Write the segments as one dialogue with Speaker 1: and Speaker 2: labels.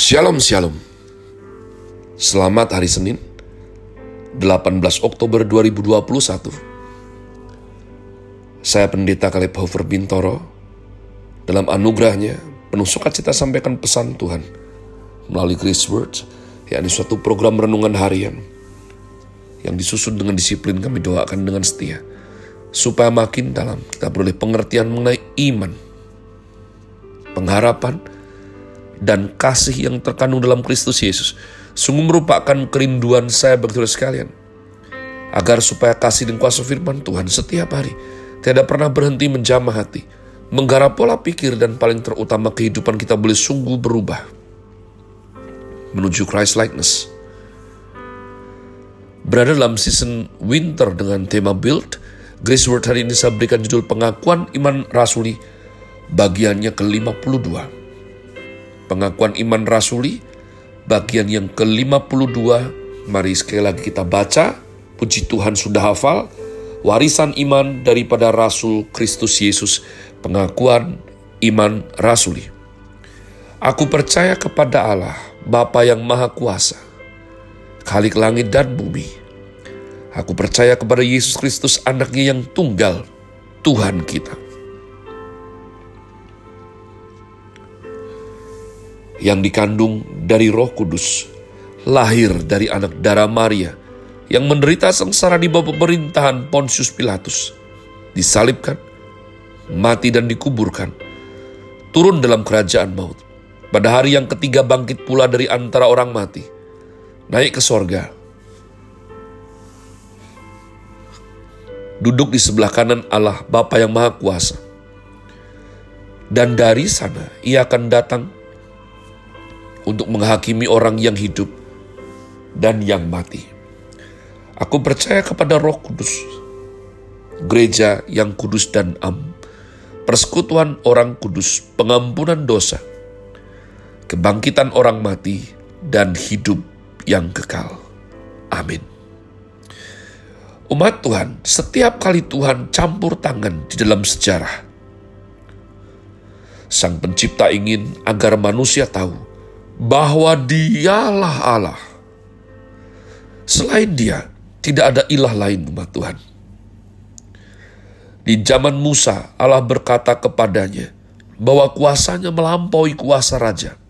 Speaker 1: Shalom Shalom. Selamat hari Senin 18 Oktober 2021 Saya Pendeta Kaleb Hofer Bintoro. Dalam anugerahnya penuh sukacita sampaikan pesan Tuhan Melalui Grace Words yakni suatu program renungan harian yang disusun dengan disiplin kami doakan dengan setia supaya makin dalam kita beroleh pengertian mengenai iman, pengharapan, dan kasih yang terkandung dalam Kristus Yesus sungguh merupakan kerinduan saya bagi sekalian. Agar supaya kasih dan kuasa firman Tuhan setiap hari tidak pernah berhenti menjamah hati, menggarap pola pikir dan paling terutama kehidupan kita boleh sungguh berubah menuju Christ likeness. Berada dalam season winter dengan tema build, Grace Word hari ini saya berikan judul pengakuan iman rasuli bagiannya ke-52 pengakuan iman rasuli, bagian yang ke-52. Mari sekali lagi kita baca, puji Tuhan sudah hafal, warisan iman daripada Rasul Kristus Yesus, pengakuan iman rasuli. Aku percaya kepada Allah, Bapa yang Maha Kuasa, Khalik langit dan bumi. Aku percaya kepada Yesus Kristus anaknya yang tunggal, Tuhan kita yang dikandung dari Roh Kudus, lahir dari anak darah Maria, yang menderita sengsara di bawah pemerintahan Pontius Pilatus, disalibkan, mati dan dikuburkan, turun dalam kerajaan maut. Pada hari yang ketiga bangkit pula dari antara orang mati, naik ke sorga, duduk di sebelah kanan Allah Bapa yang Maha Kuasa. Dan dari sana ia akan datang untuk menghakimi orang yang hidup dan yang mati. Aku percaya kepada Roh Kudus, gereja yang kudus dan am, persekutuan orang kudus, pengampunan dosa, kebangkitan orang mati, dan hidup yang kekal. Amin. Umat Tuhan, setiap kali Tuhan campur tangan di dalam sejarah, Sang Pencipta ingin agar manusia tahu bahwa dialah Allah. Selain dia, tidak ada ilah lain umat Tuhan. Di zaman Musa, Allah berkata kepadanya bahwa kuasanya melampaui kuasa raja.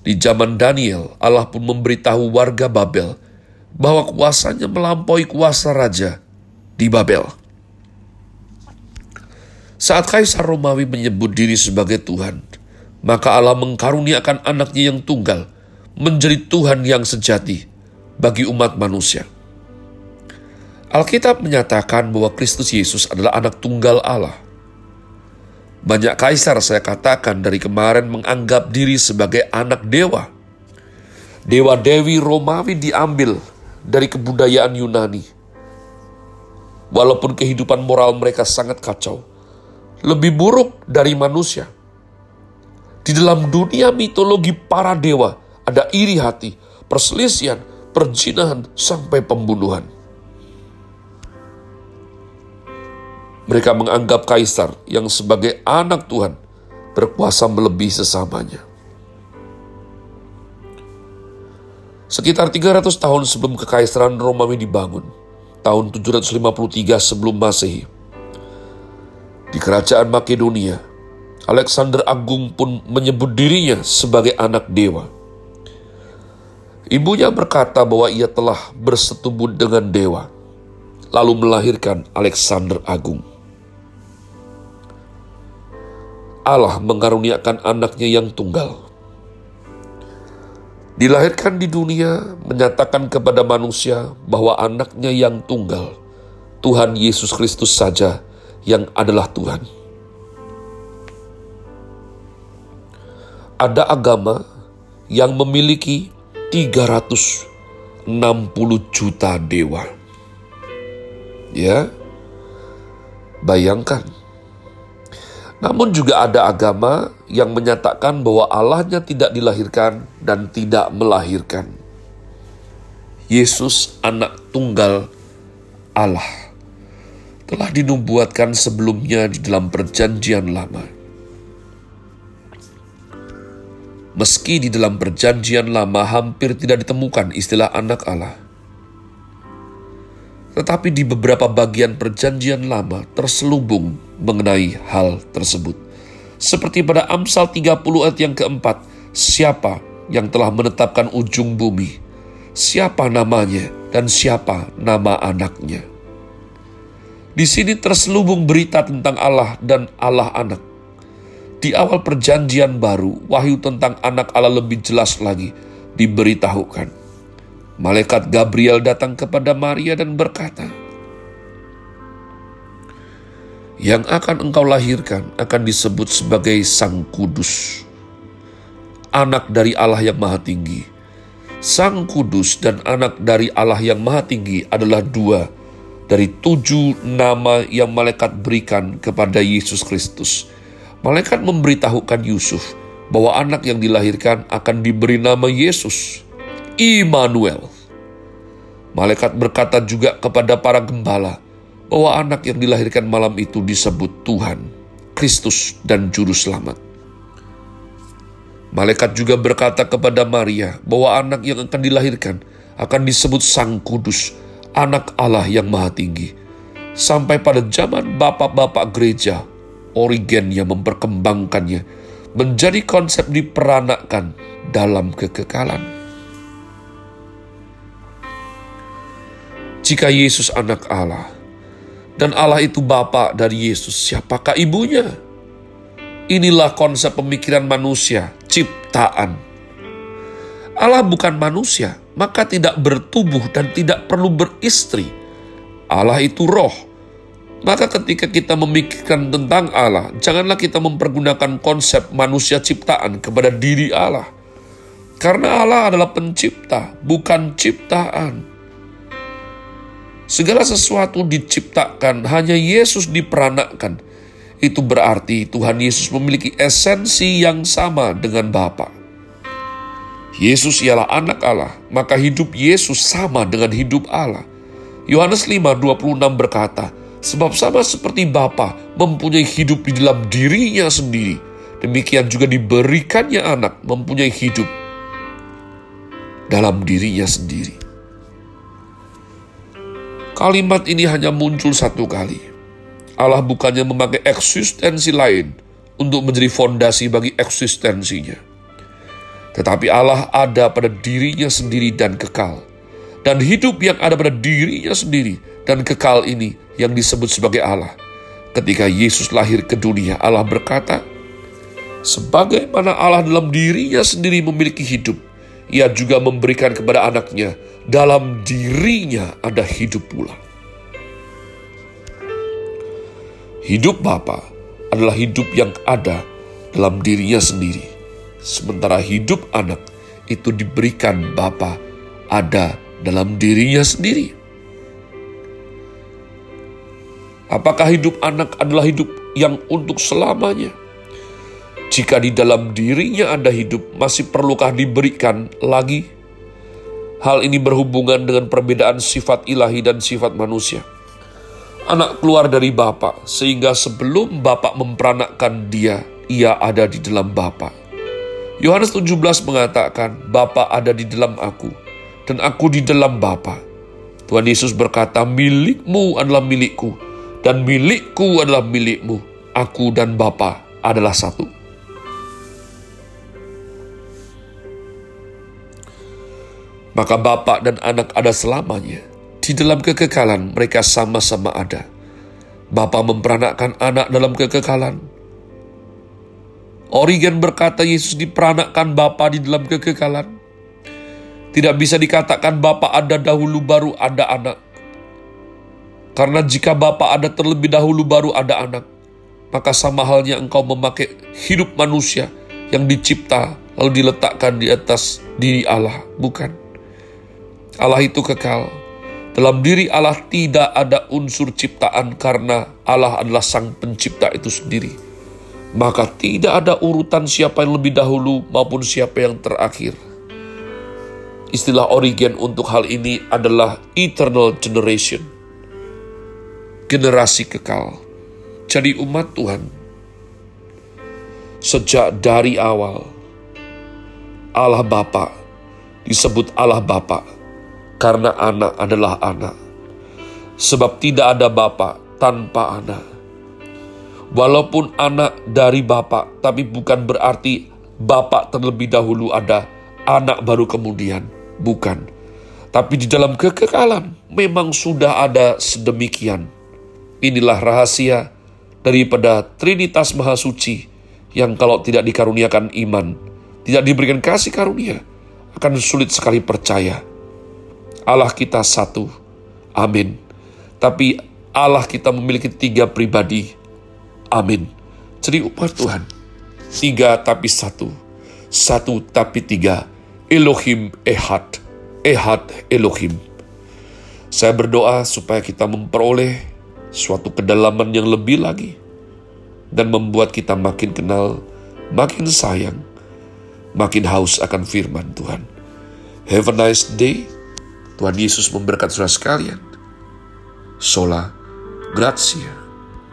Speaker 1: Di zaman Daniel, Allah pun memberitahu warga Babel bahwa kuasanya melampaui kuasa raja di Babel. Saat Kaisar Romawi menyebut diri sebagai Tuhan, maka Allah mengkaruniakan anaknya yang tunggal menjadi Tuhan yang sejati bagi umat manusia. Alkitab menyatakan bahwa Kristus Yesus adalah anak tunggal Allah. Banyak kaisar saya katakan dari kemarin menganggap diri sebagai anak dewa. Dewa Dewi Romawi diambil dari kebudayaan Yunani. Walaupun kehidupan moral mereka sangat kacau, lebih buruk dari manusia. Di dalam dunia mitologi para dewa ada iri hati, perselisihan, perjinahan, sampai pembunuhan. Mereka menganggap kaisar yang sebagai anak Tuhan berkuasa melebihi sesamanya. Sekitar 300 tahun sebelum kekaisaran Romawi dibangun, tahun 753 sebelum Masehi, di kerajaan Makedonia, Alexander Agung pun menyebut dirinya sebagai anak dewa. Ibunya berkata bahwa ia telah bersetubuh dengan dewa, lalu melahirkan Alexander Agung. Allah mengaruniakan anaknya yang tunggal. Dilahirkan di dunia, menyatakan kepada manusia bahwa anaknya yang tunggal, Tuhan Yesus Kristus saja yang adalah Tuhan. Ada agama yang memiliki 360 juta dewa. Ya, bayangkan. Namun juga ada agama yang menyatakan bahwa Allahnya tidak dilahirkan dan tidak melahirkan. Yesus anak tunggal Allah telah dinubuatkan sebelumnya di dalam perjanjian lama Meski di dalam perjanjian lama hampir tidak ditemukan istilah anak Allah. Tetapi di beberapa bagian perjanjian lama terselubung mengenai hal tersebut. Seperti pada Amsal 30 ayat yang keempat, siapa yang telah menetapkan ujung bumi? Siapa namanya dan siapa nama anaknya? Di sini terselubung berita tentang Allah dan Allah anak. Di awal perjanjian baru, wahyu tentang anak Allah lebih jelas lagi diberitahukan. Malaikat Gabriel datang kepada Maria dan berkata, Yang akan engkau lahirkan akan disebut sebagai Sang Kudus, anak dari Allah yang Maha Tinggi. Sang Kudus dan anak dari Allah yang Maha Tinggi adalah dua dari tujuh nama yang malaikat berikan kepada Yesus Kristus. Malaikat memberitahukan Yusuf bahwa anak yang dilahirkan akan diberi nama Yesus, Immanuel. Malaikat berkata juga kepada para gembala bahwa anak yang dilahirkan malam itu disebut Tuhan, Kristus, dan Juru Selamat. Malaikat juga berkata kepada Maria bahwa anak yang akan dilahirkan akan disebut Sang Kudus, anak Allah yang maha tinggi. Sampai pada zaman bapak-bapak gereja, Origen memperkembangkannya menjadi konsep diperanakan dalam kekekalan. Jika Yesus anak Allah, dan Allah itu Bapa dari Yesus, siapakah ibunya? Inilah konsep pemikiran manusia, ciptaan. Allah bukan manusia, maka tidak bertubuh dan tidak perlu beristri. Allah itu roh. Maka ketika kita memikirkan tentang Allah, janganlah kita mempergunakan konsep manusia ciptaan kepada diri Allah. Karena Allah adalah pencipta, bukan ciptaan. Segala sesuatu diciptakan, hanya Yesus diperanakkan. Itu berarti Tuhan Yesus memiliki esensi yang sama dengan Bapa. Yesus ialah anak Allah, maka hidup Yesus sama dengan hidup Allah. Yohanes 5:26 berkata, sebab sama seperti Bapa mempunyai hidup di dalam dirinya sendiri, demikian juga diberikannya anak mempunyai hidup dalam dirinya sendiri. Kalimat ini hanya muncul satu kali. Allah bukannya memakai eksistensi lain untuk menjadi fondasi bagi eksistensinya tetapi Allah ada pada dirinya sendiri dan kekal. Dan hidup yang ada pada dirinya sendiri dan kekal ini yang disebut sebagai Allah. Ketika Yesus lahir ke dunia, Allah berkata, Sebagaimana Allah dalam dirinya sendiri memiliki hidup, ia juga memberikan kepada anaknya, dalam dirinya ada hidup pula. Hidup Bapa adalah hidup yang ada dalam dirinya sendiri sementara hidup anak itu diberikan Bapa ada dalam dirinya sendiri. Apakah hidup anak adalah hidup yang untuk selamanya? Jika di dalam dirinya ada hidup, masih perlukah diberikan lagi? Hal ini berhubungan dengan perbedaan sifat ilahi dan sifat manusia. Anak keluar dari Bapa, sehingga sebelum Bapak memperanakkan dia, ia ada di dalam Bapak. Yohanes 17 mengatakan, Bapa ada di dalam aku, dan aku di dalam Bapa. Tuhan Yesus berkata, milikmu adalah milikku, dan milikku adalah milikmu. Aku dan Bapa adalah satu. Maka Bapa dan anak ada selamanya. Di dalam kekekalan mereka sama-sama ada. Bapa memperanakkan anak dalam kekekalan, Origen berkata Yesus diperanakkan Bapa di dalam kekekalan. Tidak bisa dikatakan Bapa ada dahulu baru ada anak. Karena jika Bapa ada terlebih dahulu baru ada anak, maka sama halnya engkau memakai hidup manusia yang dicipta lalu diletakkan di atas diri Allah, bukan? Allah itu kekal. Dalam diri Allah tidak ada unsur ciptaan karena Allah adalah sang pencipta itu sendiri maka tidak ada urutan siapa yang lebih dahulu maupun siapa yang terakhir. Istilah Origen untuk hal ini adalah eternal generation. Generasi kekal. Jadi umat Tuhan. Sejak dari awal, Allah Bapa, disebut Allah Bapa, karena anak adalah anak. Sebab tidak ada Bapa tanpa anak. Walaupun anak dari Bapa, tapi bukan berarti Bapa terlebih dahulu ada, anak baru kemudian. Bukan. Tapi di dalam kekekalan memang sudah ada sedemikian. Inilah rahasia daripada Trinitas Maha Suci yang kalau tidak dikaruniakan iman, tidak diberikan kasih karunia, akan sulit sekali percaya. Allah kita satu. Amin. Tapi Allah kita memiliki tiga pribadi. Amin. Jadi umat Tuhan. Tiga tapi satu. Satu tapi tiga. Elohim Ehad. Ehad Elohim. Saya berdoa supaya kita memperoleh suatu kedalaman yang lebih lagi dan membuat kita makin kenal, makin sayang, makin haus akan firman Tuhan. Have a nice day. Tuhan Yesus memberkati saudara sekalian. Sola Gracia.